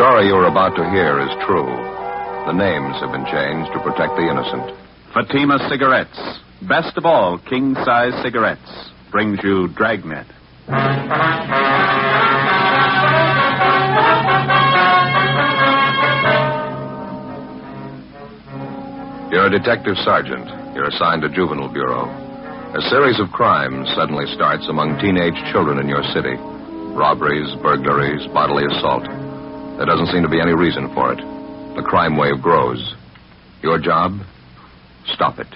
story you are about to hear is true. The names have been changed to protect the innocent. Fatima Cigarettes, best of all king size cigarettes, brings you Dragnet. You're a detective sergeant. You're assigned to Juvenile Bureau. A series of crimes suddenly starts among teenage children in your city robberies, burglaries, bodily assault. There doesn't seem to be any reason for it. The crime wave grows. Your job? Stop it.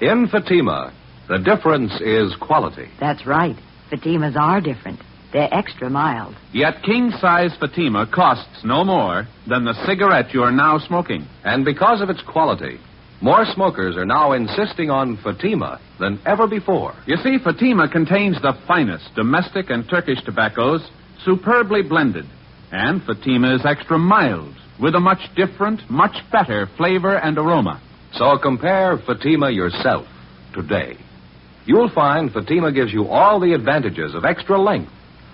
In Fatima, the difference is quality. That's right. Fatimas are different. They're extra mild. Yet king size Fatima costs no more than the cigarette you're now smoking. And because of its quality, more smokers are now insisting on Fatima than ever before. You see, Fatima contains the finest domestic and Turkish tobaccos, superbly blended. And Fatima is extra mild, with a much different, much better flavor and aroma. So compare Fatima yourself today. You'll find Fatima gives you all the advantages of extra length,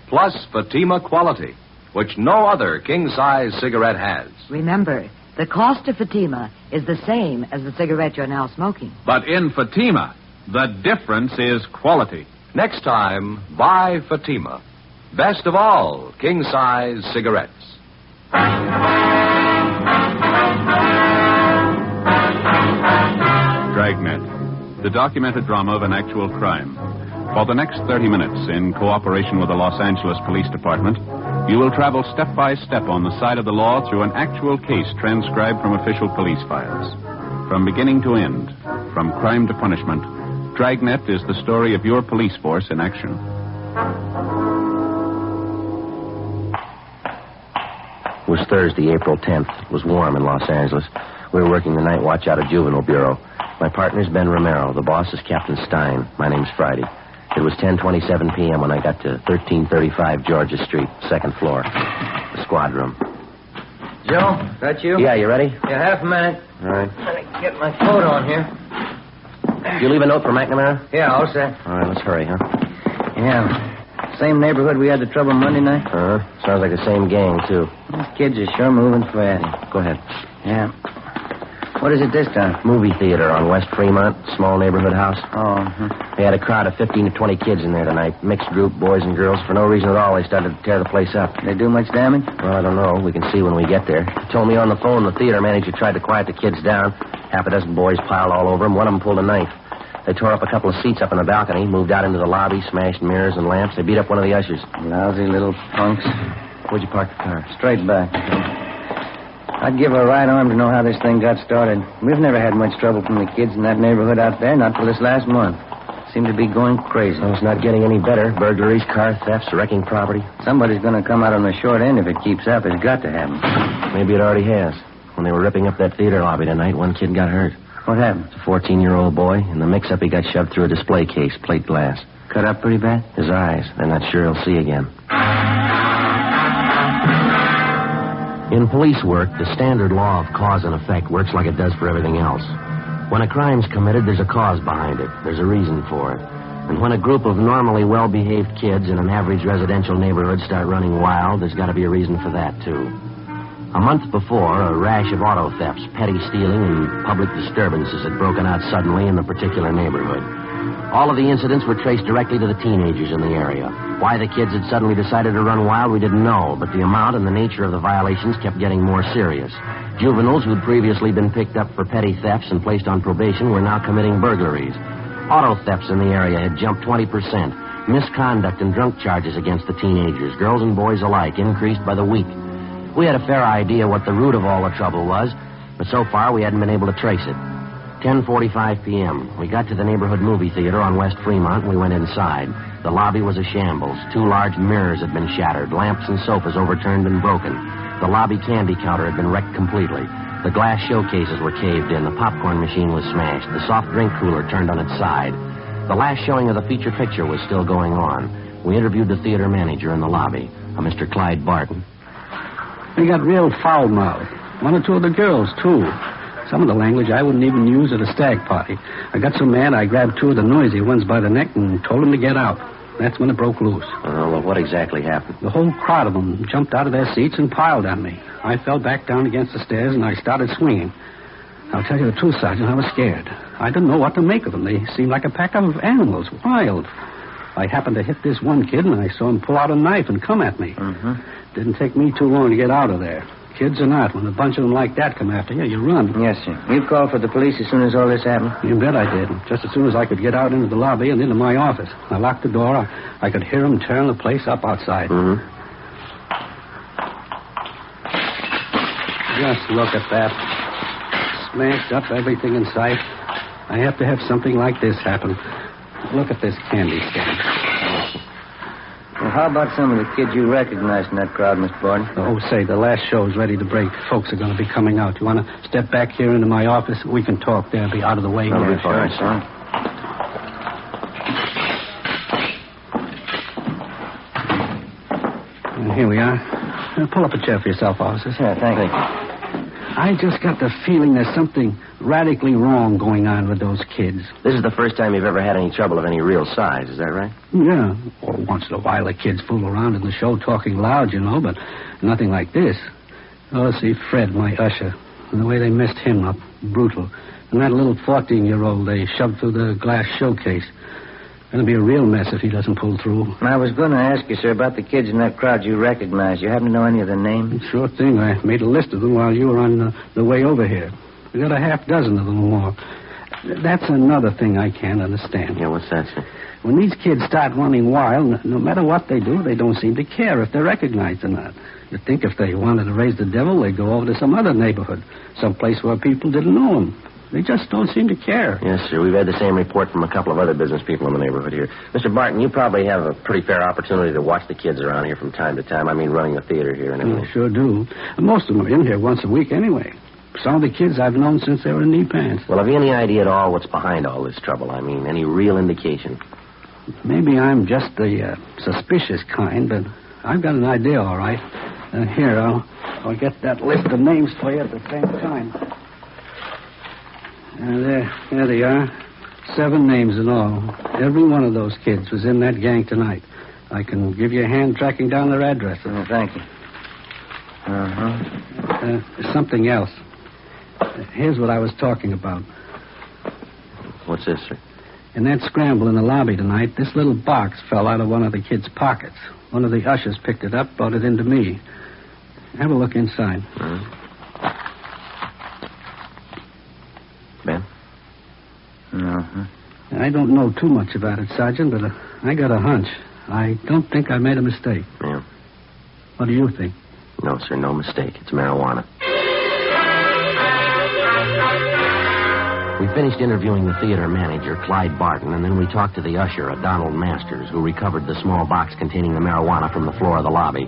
plus Fatima quality, which no other king size cigarette has. Remember, the cost of Fatima is the same as the cigarette you're now smoking. But in Fatima, the difference is quality. Next time, buy Fatima. Best of all, king size cigarettes. Dragnet, the documented drama of an actual crime. For the next 30 minutes, in cooperation with the Los Angeles Police Department, you will travel step by step on the side of the law through an actual case transcribed from official police files. From beginning to end, from crime to punishment, Dragnet is the story of your police force in action. It was Thursday, April 10th. It was warm in Los Angeles. We were working the night watch out of Juvenile Bureau. My partner's Ben Romero. The boss is Captain Stein. My name's Friday. It was 10:27 p.m. when I got to 1335 Georgia Street, second floor, the squad room. Joe, that you? Yeah, you ready? Yeah, half a minute. All right. Let me get my coat on here. Did you leave a note for McNamara? Yeah, all set. All right, let's hurry, huh? Yeah. Same neighborhood we had the trouble Monday night? Uh huh. Sounds like the same gang, too. These kids are sure moving fast. Go ahead. Yeah. What is it this time? Movie theater on West Fremont, small neighborhood house. Oh, huh. They had a crowd of 15 to 20 kids in there tonight. Mixed group, boys and girls. For no reason at all, they started to tear the place up. they do much damage? Well, I don't know. We can see when we get there. He told me on the phone the theater manager tried to quiet the kids down. Half a dozen boys piled all over him. One of them pulled a knife. They tore up a couple of seats up in the balcony, moved out into the lobby, smashed mirrors and lamps. They beat up one of the ushers. Lousy little punks. Where'd you park the car? Straight back. I'd give a right arm to know how this thing got started. We've never had much trouble from the kids in that neighborhood out there, not till this last month. Seem to be going crazy. Well, it's not getting any better. Burglaries, car thefts, wrecking property. Somebody's going to come out on the short end if it keeps up. It's got to happen. Maybe it already has. When they were ripping up that theater lobby tonight, one kid got hurt. What happened? It's a 14 year old boy. In the mix up, he got shoved through a display case, plate glass. Cut up pretty bad? His eyes. They're not sure he'll see again. In police work, the standard law of cause and effect works like it does for everything else. When a crime's committed, there's a cause behind it. There's a reason for it. And when a group of normally well behaved kids in an average residential neighborhood start running wild, there's got to be a reason for that, too. A month before, a rash of auto thefts, petty stealing, and public disturbances had broken out suddenly in the particular neighborhood. All of the incidents were traced directly to the teenagers in the area. Why the kids had suddenly decided to run wild, we didn't know, but the amount and the nature of the violations kept getting more serious. Juveniles who'd previously been picked up for petty thefts and placed on probation were now committing burglaries. Auto thefts in the area had jumped 20%. Misconduct and drunk charges against the teenagers, girls and boys alike, increased by the week. We had a fair idea what the root of all the trouble was, but so far we hadn't been able to trace it. 10:45 p.m. We got to the neighborhood movie theater on West Fremont we went inside. The lobby was a shambles. Two large mirrors had been shattered, lamps and sofas overturned and broken. The lobby candy counter had been wrecked completely. The glass showcases were caved in. The popcorn machine was smashed. The soft drink cooler turned on its side. The last showing of the feature picture was still going on. We interviewed the theater manager in the lobby, a Mr. Clyde Barton. They got real foul mouthed. One or two of the girls, too. Some of the language I wouldn't even use at a stag party. I got so mad I grabbed two of the noisy ones by the neck and told them to get out. That's when it broke loose. Uh, well, what exactly happened? The whole crowd of them jumped out of their seats and piled on me. I fell back down against the stairs and I started swinging. I'll tell you the truth, Sergeant, I was scared. I didn't know what to make of them. They seemed like a pack of animals, wild. I happened to hit this one kid and I saw him pull out a knife and come at me. Mm-hmm. Didn't take me too long to get out of there. Kids or not, when a bunch of them like that come after you, you run. Yes, sir. You called for the police as soon as all this happened? You bet I did. Just as soon as I could get out into the lobby and into my office. I locked the door. I, I could hear them tearing the place up outside. Mm-hmm. Just look at that. Smashed up everything in sight. I have to have something like this happen. Look at this candy stand. How about some of the kids you recognize in that crowd, Miss Barton? Oh, say, the last show's ready to break. Folks are going to be coming out. You want to step back here into my office? We can talk there. Be out of the way. That'll here. be fine. Sure, son. And Here we are. Uh, pull up a chair for yourself, officers. Yeah, thank you. I just got the feeling there's something radically wrong going on with those kids. This is the first time you've ever had any trouble of any real size, is that right? Yeah. Or once in a while the kids fool around in the show talking loud, you know, but nothing like this. Oh, see, Fred, my usher. And the way they messed him up. Brutal. And that little 14 year old they shoved through the glass showcase. It'll be a real mess if he doesn't pull through. I was going to ask you, sir, about the kids in that crowd you recognized. You happen to know any of their names? Sure thing. I made a list of them while you were on the, the way over here. We got a half dozen of them or more. That's another thing I can't understand. Yeah, what's that, sir? When these kids start running wild, no matter what they do, they don't seem to care if they're recognized or not. You'd think if they wanted to raise the devil, they'd go over to some other neighborhood, some place where people didn't know them. They just don't seem to care. Yes, sir. We've had the same report from a couple of other business people in the neighborhood here. Mr. Barton, you probably have a pretty fair opportunity to watch the kids around here from time to time. I mean, running the theater here and I everything. sure do. Most of them are in here once a week anyway. Some of the kids I've known since they were in knee pants. Well, have you any idea at all what's behind all this trouble? I mean, any real indication? Maybe I'm just the uh, suspicious kind, but I've got an idea, all right. Uh, here, I'll, I'll get that list of names for you at the same time. Uh, there, there they are. Seven names in all. Every one of those kids was in that gang tonight. I can give you a hand tracking down their addresses. Oh, thank you. Uh-huh. Uh, something else. Here's what I was talking about. What's this, sir? In that scramble in the lobby tonight, this little box fell out of one of the kids' pockets. One of the ushers picked it up, brought it into me. Have a look inside. Ben? Uh-huh. I don't know too much about it, Sergeant, but uh, I got a hunch. I don't think I made a mistake. Yeah. What do you think? No, sir, no mistake. It's marijuana. We finished interviewing the theater manager, Clyde Barton, and then we talked to the usher, a Donald Masters, who recovered the small box containing the marijuana from the floor of the lobby.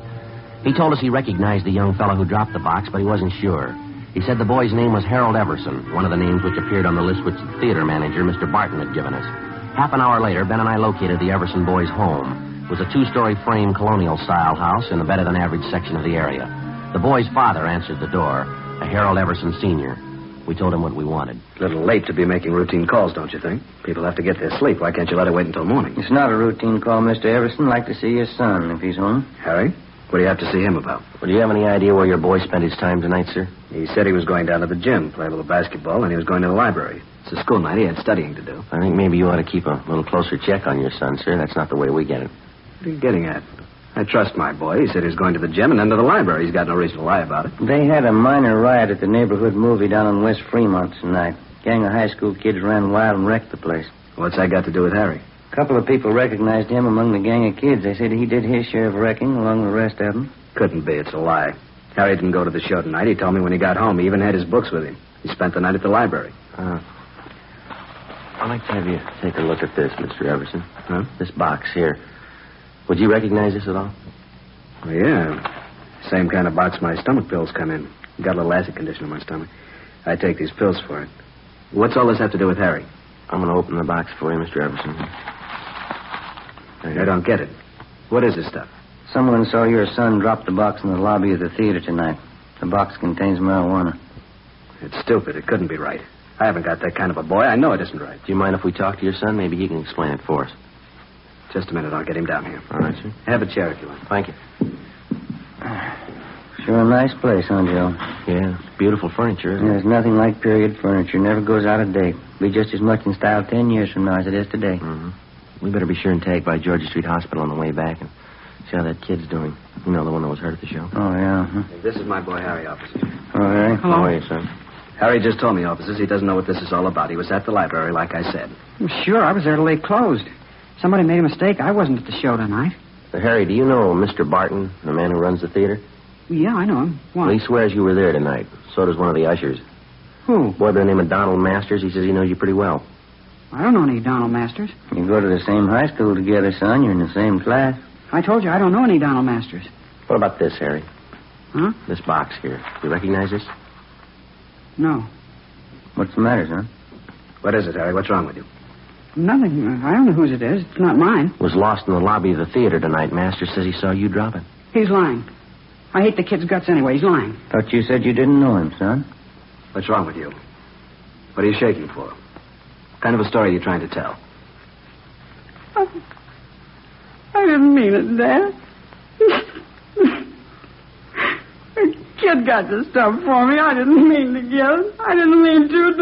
He told us he recognized the young fellow who dropped the box, but he wasn't sure. He said the boy's name was Harold Everson, one of the names which appeared on the list which the theater manager, Mr. Barton, had given us. Half an hour later, Ben and I located the Everson boy's home. It was a two-story frame colonial style house in a better than average section of the area. The boy's father answered the door, a Harold Everson senior. We told him what we wanted. A little late to be making routine calls, don't you think? People have to get their sleep. Why can't you let it wait until morning? It's not a routine call, Mr. Everson. Like to see your son if he's home. Harry? What do you have to see him about? Well, do you have any idea where your boy spent his time tonight, sir? He said he was going down to the gym, play a little basketball, and he was going to the library. It's a school night. He had studying to do. I think maybe you ought to keep a little closer check on your son, sir. That's not the way we get it. What are you getting at? I trust my boy. He said he was going to the gym and then to the library. He's got no reason to lie about it. They had a minor riot at the neighborhood movie down in West Fremont tonight. Gang of high school kids ran wild and wrecked the place. What's that got to do with Harry? A couple of people recognized him among the gang of kids. They said he did his share of wrecking along with the rest of them. Couldn't be. It's a lie. Harry didn't go to the show tonight. He told me when he got home. He even had his books with him. He spent the night at the library. Uh, I'd like to have you take a look at this, Mr. Everson. Huh? This box here. Would you recognize this at all? Oh, yeah. Same kind of box my stomach pills come in. Got a little acid condition in my stomach. I take these pills for it. What's all this have to do with Harry? I'm going to open the box for you, Mr. Everson. I don't get it. What is this stuff? Someone saw your son drop the box in the lobby of the theater tonight. The box contains marijuana. It's stupid. It couldn't be right. I haven't got that kind of a boy. I know it isn't right. Do you mind if we talk to your son? Maybe he can explain it for us. Just a minute. I'll get him down here. All right, sir. Have a chair if you want. Thank you. Sure a nice place, huh, Joe? Yeah, beautiful furniture. isn't it? There's nothing like period furniture. Never goes out of date. Be just as much in style ten years from now as it is today. Mm-hmm. We better be sure and tag by Georgia Street Hospital on the way back and see how that kid's doing. You know, the one that was hurt at the show. Oh, yeah. Huh? This is my boy Harry, officer. Oh, Harry. How are you, son? Harry just told me, officers, he doesn't know what this is all about. He was at the library, like I said. Sure, I was there till they closed. Somebody made a mistake. I wasn't at the show tonight. Uh, Harry, do you know Mr. Barton, the man who runs the theater? Yeah, I know him. Why? Well, he swears you were there tonight. So does one of the ushers. Who? Boy by the name of Donald Masters. He says he knows you pretty well. I don't know any Donald Masters. You go to the same high school together, son. You're in the same class. I told you I don't know any Donald Masters. What about this, Harry? Huh? This box here. Do you recognize this? No. What's the matter, son? What is it, Harry? What's wrong with you? Nothing. I don't know whose it is. It's not mine. Was lost in the lobby of the theater tonight. Master says he saw you drop it. He's lying. I hate the kid's guts anyway. He's lying. Thought you said you didn't know him, son. What's wrong with you? What are you shaking for? What kind of a story are you trying to tell? Oh, I didn't mean it, Dad. Kid got the stuff for me. I didn't mean to give it. I didn't mean to,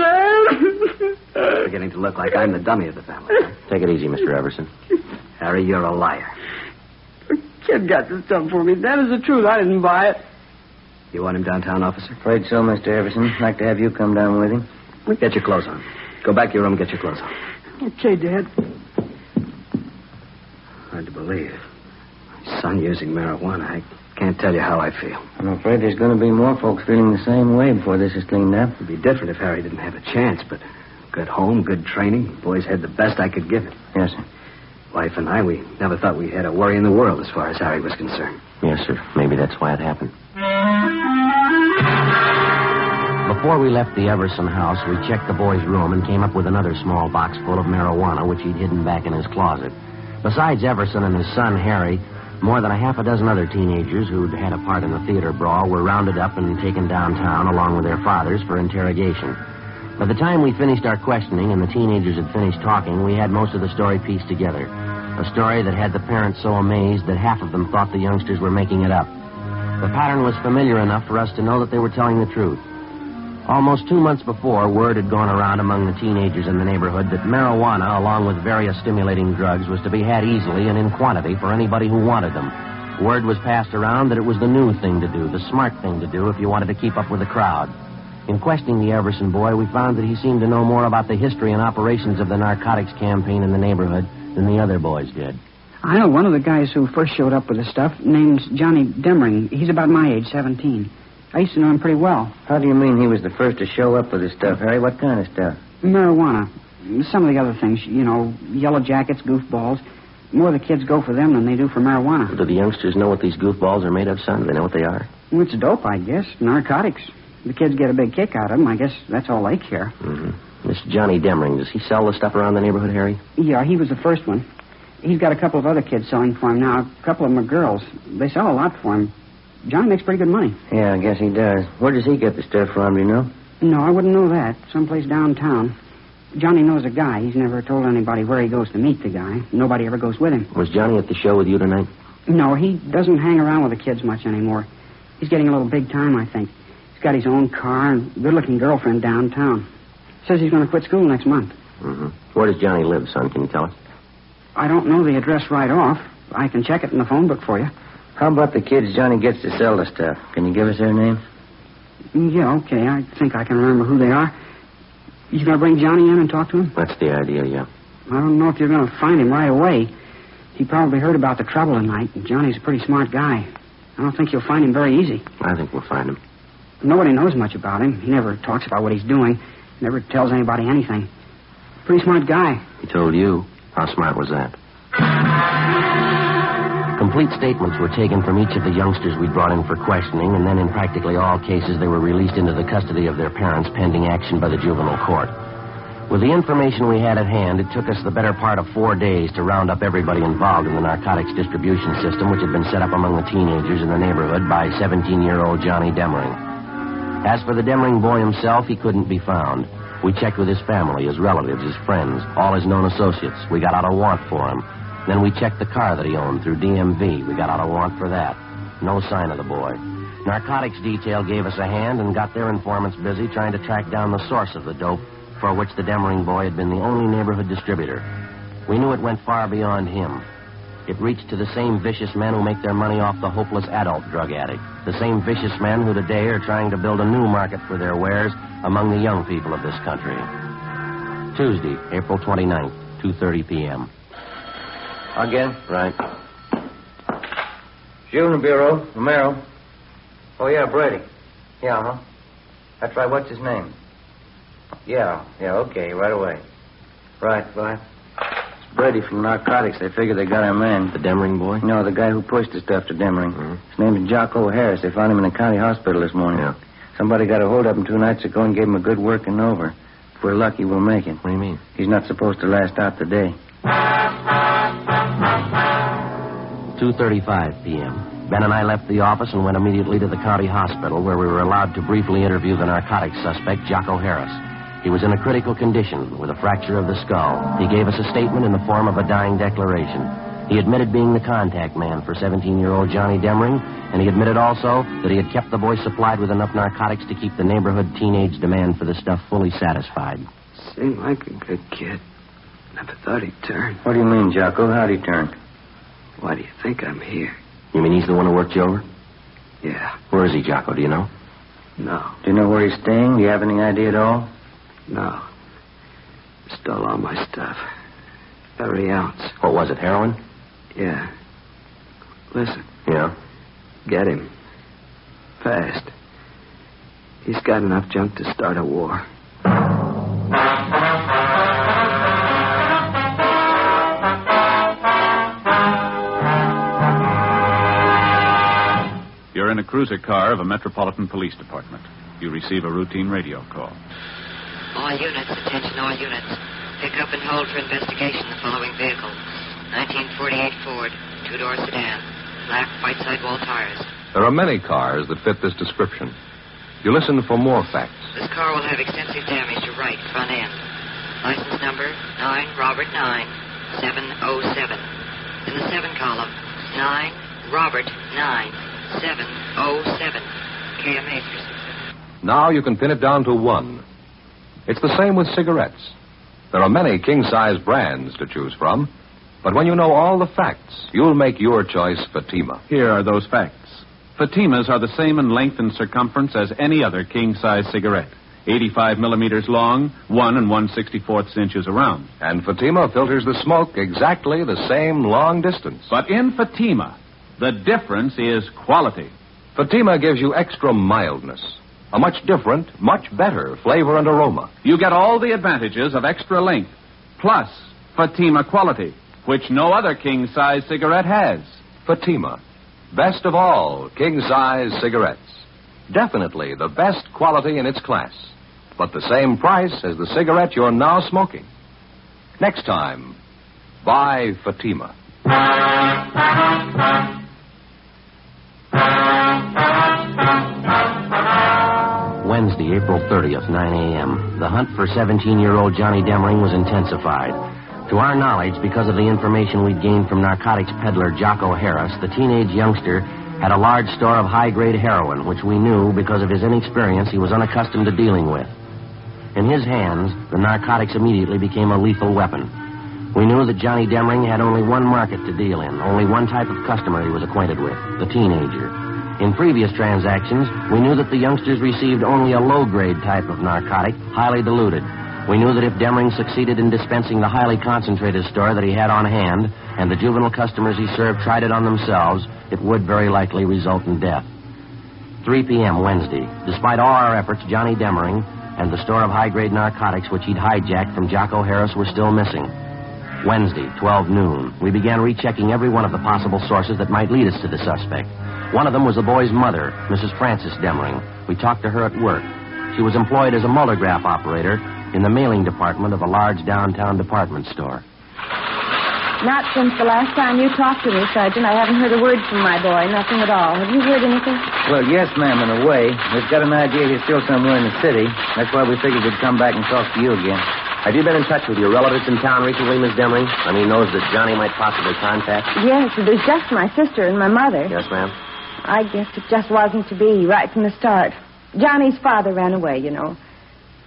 Dad. Beginning to look like I'm the dummy of the family. huh? Take it easy, Mr. Everson. Harry, you're a liar. the kid got the stuff for me. That is the truth. I didn't buy it. You want him downtown, officer? Afraid so, Mr. Everson. Like to have you come down with him. Get your clothes on. Go back to your room and get your clothes on. Okay, Dad. Hard to believe. My son using marijuana. I can't tell you how I feel. I'm afraid there's going to be more folks feeling the same way before this is cleaned up. It'd be different if Harry didn't have a chance, but good home, good training. The Boys had the best I could give him. Yes, sir. Wife and I, we never thought we had a worry in the world as far as Harry was concerned. Yes, sir. Maybe that's why it happened. Before we left the Everson house, we checked the boy's room and came up with another small box full of marijuana, which he'd hidden back in his closet. Besides Everson and his son, Harry, more than a half a dozen other teenagers who'd had a part in the theater brawl were rounded up and taken downtown along with their fathers for interrogation. By the time we finished our questioning and the teenagers had finished talking, we had most of the story pieced together. A story that had the parents so amazed that half of them thought the youngsters were making it up. The pattern was familiar enough for us to know that they were telling the truth. Almost two months before, word had gone around among the teenagers in the neighborhood that marijuana, along with various stimulating drugs, was to be had easily and in quantity for anybody who wanted them. Word was passed around that it was the new thing to do, the smart thing to do if you wanted to keep up with the crowd. In questioning the Everson boy, we found that he seemed to know more about the history and operations of the narcotics campaign in the neighborhood than the other boys did. I know one of the guys who first showed up with the stuff. Name's Johnny Demering. He's about my age, 17. I used to know him pretty well. How do you mean he was the first to show up with his stuff, Harry? What kind of stuff? Marijuana. Some of the other things, you know, yellow jackets, goofballs. More the kids go for them than they do for marijuana. Do the youngsters know what these goofballs are made of, son? Do they know what they are? Well, it's dope, I guess. Narcotics. The kids get a big kick out of them. I guess that's all they care. Mm-hmm. This Johnny Demering, does he sell the stuff around the neighborhood, Harry? Yeah, he was the first one. He's got a couple of other kids selling for him now. A couple of them are girls. They sell a lot for him. Johnny makes pretty good money. Yeah, I guess he does. Where does he get the stuff from, do you know? No, I wouldn't know that. Someplace downtown. Johnny knows a guy. He's never told anybody where he goes to meet the guy. Nobody ever goes with him. Was Johnny at the show with you tonight? No, he doesn't hang around with the kids much anymore. He's getting a little big time, I think. He's got his own car and good-looking girlfriend downtown. Says he's going to quit school next month. Mm-hmm. Where does Johnny live, son? Can you tell us? I don't know the address right off. I can check it in the phone book for you. How about the kids Johnny gets to sell the stuff? Can you give us their names? Yeah, okay. I think I can remember who they are. You going to bring Johnny in and talk to him? That's the idea, yeah. I don't know if you're going to find him right away. He probably heard about the trouble tonight, and Johnny's a pretty smart guy. I don't think you'll find him very easy. I think we'll find him. Nobody knows much about him. He never talks about what he's doing. Never tells anybody anything. Pretty smart guy. He told you. How smart was that? Complete statements were taken from each of the youngsters we brought in for questioning, and then in practically all cases they were released into the custody of their parents pending action by the juvenile court. With the information we had at hand, it took us the better part of four days to round up everybody involved in the narcotics distribution system, which had been set up among the teenagers in the neighborhood by 17 year old Johnny Demering. As for the Demering boy himself, he couldn't be found. We checked with his family, his relatives, his friends, all his known associates. We got out a warrant for him. Then we checked the car that he owned through DMV. We got out a warrant for that. No sign of the boy. Narcotics detail gave us a hand and got their informants busy trying to track down the source of the dope for which the Demering boy had been the only neighborhood distributor. We knew it went far beyond him. It reached to the same vicious men who make their money off the hopeless adult drug addict. The same vicious men who today are trying to build a new market for their wares among the young people of this country. Tuesday, April 29th, 2.30 p.m. Again? Right. Juvenile Bureau, Romero. Oh, yeah, Brady. Yeah, huh? That's right. What's his name? Yeah, yeah, okay, right away. Right, right. It's Brady from Narcotics. They figure they got our man. The Demering boy? No, the guy who pushed the stuff to Demering. Mhm. His name is Jocko Harris. They found him in the county hospital this morning. Yeah. Somebody got a hold of him two nights ago and gave him a good working over. If we're lucky, we'll make it. What do you mean? He's not supposed to last out the day. 2.35 p.m. Ben and I left the office and went immediately to the county hospital where we were allowed to briefly interview the narcotics suspect, Jocko Harris. He was in a critical condition with a fracture of the skull. He gave us a statement in the form of a dying declaration. He admitted being the contact man for 17-year-old Johnny Demering, and he admitted also that he had kept the boy supplied with enough narcotics to keep the neighborhood teenage demand for the stuff fully satisfied. Seemed like a good kid. Never thought he'd turn. What do you mean, Jocko? How'd he turn? Why do you think I'm here? You mean he's the one who worked you over? Yeah. Where is he, Jocko? Do you know? No. Do you know where he's staying? Do you have any idea at all? No. Stole all my stuff. Every ounce. What was it, heroin? Yeah. Listen, Yeah. get him. Fast. He's got enough junk to start a war. In a cruiser car of a Metropolitan Police Department. You receive a routine radio call. All units, attention all units. Pick up and hold for investigation the following vehicle. 1948 Ford, two-door sedan, black white sidewall tires. There are many cars that fit this description. You listen for more facts. This car will have extensive damage to right front end. License number 9 Robert 9 707. In the 7 column, 9 Robert 9 707. KMA Now you can pin it down to one. It's the same with cigarettes. There are many king size brands to choose from, but when you know all the facts, you'll make your choice Fatima. Here are those facts. Fatimas are the same in length and circumference as any other king size cigarette. 85 millimeters long, 1 and 1 64th inches around. And Fatima filters the smoke exactly the same long distance. But in Fatima, the difference is quality. Fatima gives you extra mildness, a much different, much better flavor and aroma. You get all the advantages of extra length, plus Fatima quality, which no other king size cigarette has. Fatima, best of all king size cigarettes. Definitely the best quality in its class, but the same price as the cigarette you're now smoking. Next time, buy Fatima. Wednesday, April 30th, 9 a.m. The hunt for 17-year-old Johnny Demering was intensified. To our knowledge, because of the information we'd gained from narcotics peddler Jocko Harris, the teenage youngster had a large store of high-grade heroin, which we knew because of his inexperience he was unaccustomed to dealing with. In his hands, the narcotics immediately became a lethal weapon. We knew that Johnny Demering had only one market to deal in, only one type of customer he was acquainted with, the teenager. In previous transactions, we knew that the youngsters received only a low-grade type of narcotic, highly diluted. We knew that if Demering succeeded in dispensing the highly concentrated store that he had on hand, and the juvenile customers he served tried it on themselves, it would very likely result in death. 3 p.m. Wednesday. Despite all our efforts, Johnny Demering and the store of high-grade narcotics which he'd hijacked from Jocko Harris were still missing. Wednesday, 12 noon. We began rechecking every one of the possible sources that might lead us to the suspect. One of them was the boy's mother, Mrs. Frances Demering. We talked to her at work. She was employed as a multigraph operator in the mailing department of a large downtown department store. Not since the last time you talked to me, Sergeant. I haven't heard a word from my boy. Nothing at all. Have you heard anything? Well, yes, ma'am, in a way. We've got an idea he's still somewhere in the city. That's why we figured we'd come back and talk to you again. Have you been in touch with your relatives in town recently, Miss Demling? I mean, those that Johnny might possibly contact? Yes, it was just my sister and my mother. Yes, ma'am. I guess it just wasn't to be right from the start. Johnny's father ran away, you know.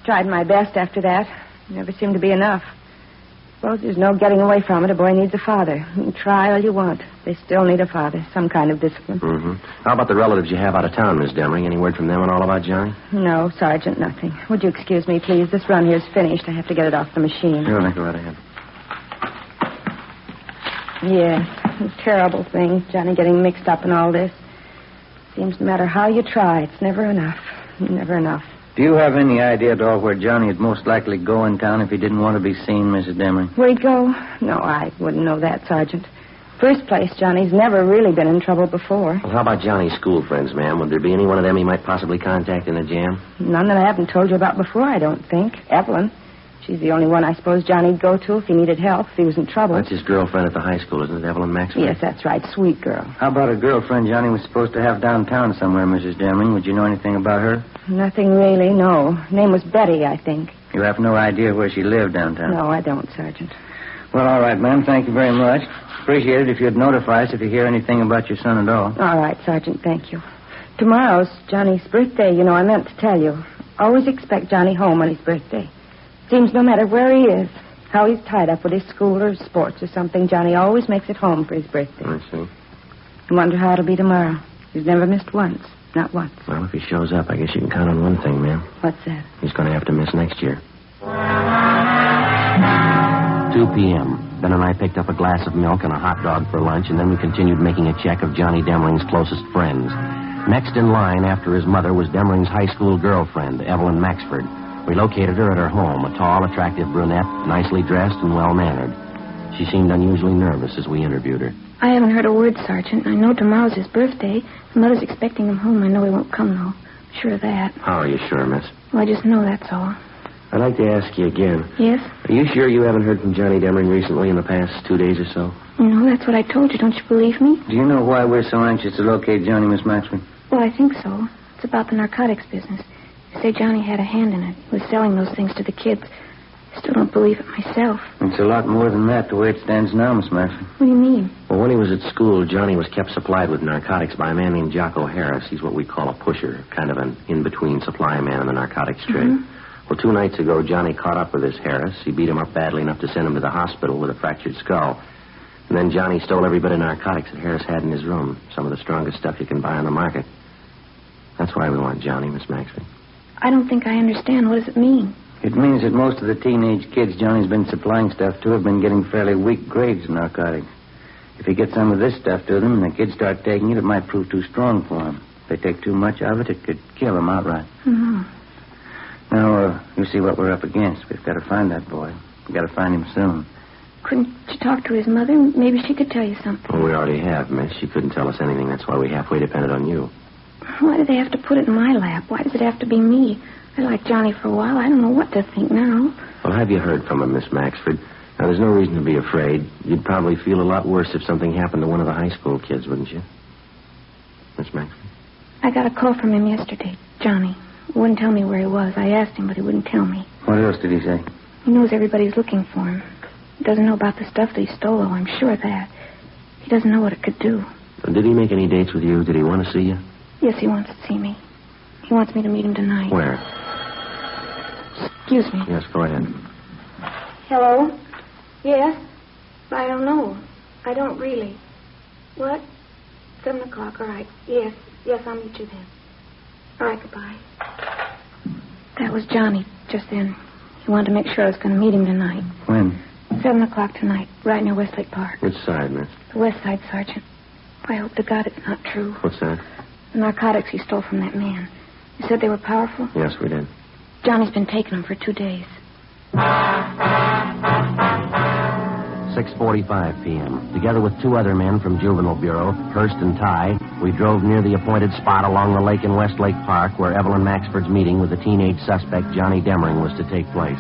Tried my best after that. Never seemed to be enough. Suppose there's no getting away from it. A boy needs a father. You try all you want. They still need a father, some kind of discipline. Mm-hmm. How about the relatives you have out of town, Miss Demling? Any word from them at all about Johnny? No, Sergeant, nothing. Would you excuse me, please? This run here's finished. I have to get it off the machine. Sure, I go right ahead. Yes, terrible things. Johnny getting mixed up in all this. Seems no matter how you try, it's never enough. Never enough. Do you have any idea at all where Johnny would most likely go in town if he didn't want to be seen, Mrs. Demering? Where'd he go? No, I wouldn't know that, Sergeant. First place, Johnny's never really been in trouble before. Well, how about Johnny's school friends, ma'am? Would there be any one of them he might possibly contact in a jam? None that I haven't told you about before, I don't think. Evelyn. She's the only one I suppose Johnny'd go to if he needed help, if he was in trouble. That's his girlfriend at the high school, isn't it, Evelyn Maxwell? Yes, that's right. Sweet girl. How about a girlfriend Johnny was supposed to have downtown somewhere, Mrs. Demering? Would you know anything about her? Nothing really, no. Name was Betty, I think. You have no idea where she lived downtown? No, I don't, Sergeant. Well, all right, ma'am. Thank you very much. Appreciate it if you'd notify us if you hear anything about your son at all. All right, Sergeant, thank you. Tomorrow's Johnny's birthday, you know, I meant to tell you. Always expect Johnny home on his birthday. Seems no matter where he is, how he's tied up with his school or sports or something, Johnny always makes it home for his birthday. I see. I wonder how it'll be tomorrow. He's never missed once. Not once. Well, if he shows up, I guess you can count on one thing, ma'am. What's that? He's going to have to miss next year. 2 p.m. Ben and I picked up a glass of milk and a hot dog for lunch, and then we continued making a check of Johnny Demling's closest friends. Next in line after his mother was Demling's high school girlfriend, Evelyn Maxford. We located her at her home, a tall, attractive brunette, nicely dressed and well mannered. She seemed unusually nervous as we interviewed her. I haven't heard a word, Sergeant. I know tomorrow's his birthday. His mother's expecting him home. I know he won't come, though. I'm sure of that. How are you sure, miss? Well, I just know that's all. I'd like to ask you again. Yes? Are you sure you haven't heard from Johnny Demling recently in the past two days or so? No, that's what I told you. Don't you believe me? Do you know why we're so anxious to locate Johnny, Miss Maxwell? Well, I think so. It's about the narcotics business. They say Johnny had a hand in it. He was selling those things to the kids. I still don't believe it myself. It's a lot more than that, the way it stands now, Miss Maxwell. What do you mean? Well, when he was at school, Johnny was kept supplied with narcotics by a man named Jocko Harris. He's what we call a pusher, kind of an in-between supply man in the narcotics trade. Mhm. Well, two nights ago, Johnny caught up with this Harris. He beat him up badly enough to send him to the hospital with a fractured skull. And then Johnny stole every bit of narcotics that Harris had in his room. Some of the strongest stuff you can buy on the market. That's why we want Johnny, Miss Maxwell. I don't think I understand. What does it mean? It means that most of the teenage kids Johnny's been supplying stuff to have been getting fairly weak grades in narcotics. If he gets some of this stuff to them and the kids start taking it, it might prove too strong for them. If they take too much of it, it could kill them outright. No. Now, uh, you see what we're up against. We've got to find that boy. We've got to find him soon. Couldn't you talk to his mother? Maybe she could tell you something. Well, we already have, Miss. She couldn't tell us anything. That's why we halfway depended on you. Why do they have to put it in my lap? Why does it have to be me? I liked Johnny for a while. I don't know what to think now. Well, have you heard from him, Miss Maxford? Now, there's no reason to be afraid. You'd probably feel a lot worse if something happened to one of the high school kids, wouldn't you? Miss Maxford? I got a call from him yesterday, Johnny. He wouldn't tell me where he was. I asked him, but he wouldn't tell me. What else did he say? He knows everybody's looking for him. He doesn't know about the stuff that he stole, though. I'm sure of that. He doesn't know what it could do. Did he make any dates with you? Did he want to see you? Yes, he wants to see me. He wants me to meet him tonight. Where? Excuse me. Yes, go ahead. Hello? Yes? I don't know. I don't really. What? Seven o'clock. All right. Yes. Yes, I'll meet you then. All right, goodbye. That was Johnny just then. He wanted to make sure I was going to meet him tonight. When? Seven o'clock tonight, right near Westlake Park. Which side, Miss? The West Side Sergeant. I hope to God it's not true. What's that? The narcotics he stole from that man. You said they were powerful? Yes, we did. Johnny's been taking them for two days. 6.45 p.m. Together with two other men from Juvenile Bureau, Hurst and Ty, we drove near the appointed spot along the lake in Westlake Park where Evelyn Maxford's meeting with the teenage suspect Johnny Demering was to take place.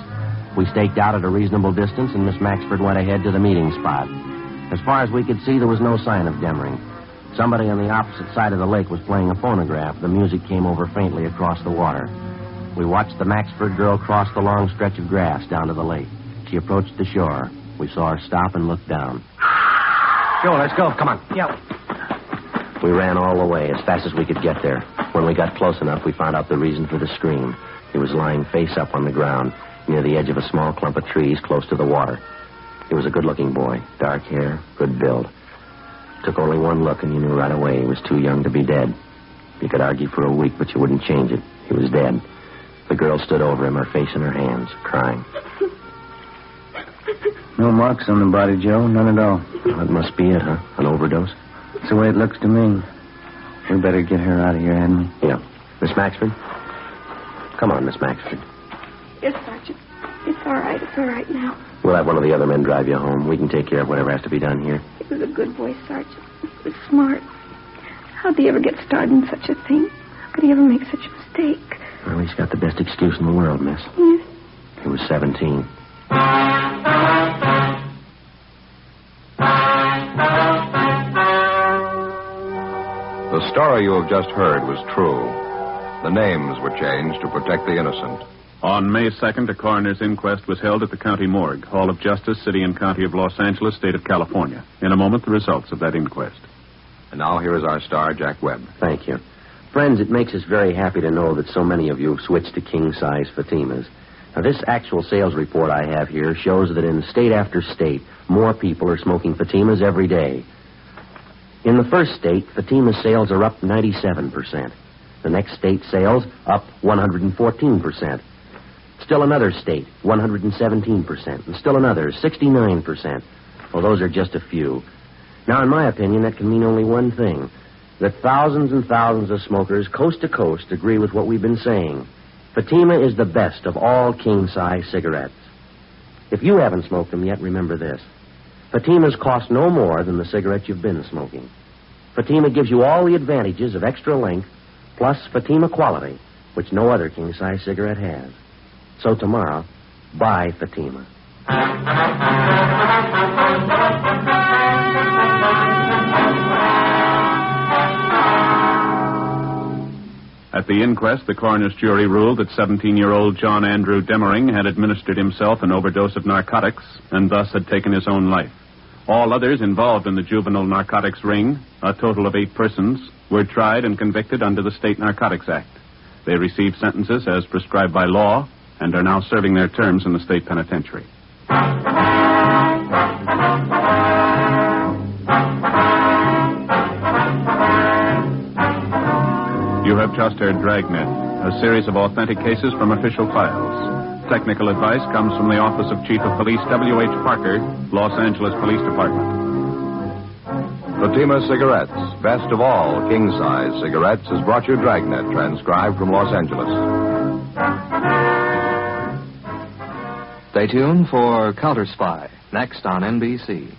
We staked out at a reasonable distance, and Miss Maxford went ahead to the meeting spot. As far as we could see, there was no sign of Demering. Somebody on the opposite side of the lake was playing a phonograph. The music came over faintly across the water. We watched the Maxford girl cross the long stretch of grass down to the lake. She approached the shore. We saw her stop and look down. Joe, let's go. Come on. Yeah. We ran all the way as fast as we could get there. When we got close enough, we found out the reason for the scream. He was lying face up on the ground near the edge of a small clump of trees close to the water. He was a good looking boy, dark hair, good build. Took only one look and you knew right away he was too young to be dead. You could argue for a week, but you wouldn't change it. He was dead. The girl stood over him, her face in her hands, crying. No marks on the body, Joe. None at all. Well, that must be it, huh? An overdose? It's the way it looks to me. We better get her out of here, hadn't we? Yeah. Miss Maxford? Come on, Miss Maxford. Yes, Sergeant. It's all right. It's all right now. We'll have one of the other men drive you home. We can take care of whatever has to be done here. He was a good boy, Sergeant. He was smart. How'd he ever get started in such a thing? How could he ever make such a mistake? Well, he's got the best excuse in the world, miss. Yes. He was 17. The story you have just heard was true. The names were changed to protect the innocent. On May 2nd, a coroner's inquest was held at the county morgue, Hall of Justice, City and County of Los Angeles, State of California. In a moment, the results of that inquest. And now here is our star, Jack Webb. Thank you. Friends, it makes us very happy to know that so many of you have switched to king size Fatimas. Now, this actual sales report I have here shows that in state after state, more people are smoking Fatimas every day. In the first state, Fatima sales are up 97%. The next state sales up 114%. Still another state, 117%. And still another, 69%. Well, those are just a few. Now, in my opinion, that can mean only one thing that thousands and thousands of smokers, coast to coast, agree with what we've been saying. Fatima is the best of all king size cigarettes. If you haven't smoked them yet, remember this Fatimas cost no more than the cigarette you've been smoking. Fatima gives you all the advantages of extra length, plus Fatima quality, which no other king size cigarette has. So tomorrow, bye, Fatima. At the inquest, the coroner's jury ruled that 17 year old John Andrew Demering had administered himself an overdose of narcotics and thus had taken his own life. All others involved in the juvenile narcotics ring, a total of eight persons, were tried and convicted under the State Narcotics Act. They received sentences as prescribed by law and are now serving their terms in the state penitentiary. You have just heard Dragnet, a series of authentic cases from official files. Technical advice comes from the Office of Chief of Police W.H. Parker, Los Angeles Police Department. Fatima Cigarettes, best of all king size cigarettes, has brought you Dragnet, transcribed from Los Angeles. Stay tuned for Counter Spy, next on NBC.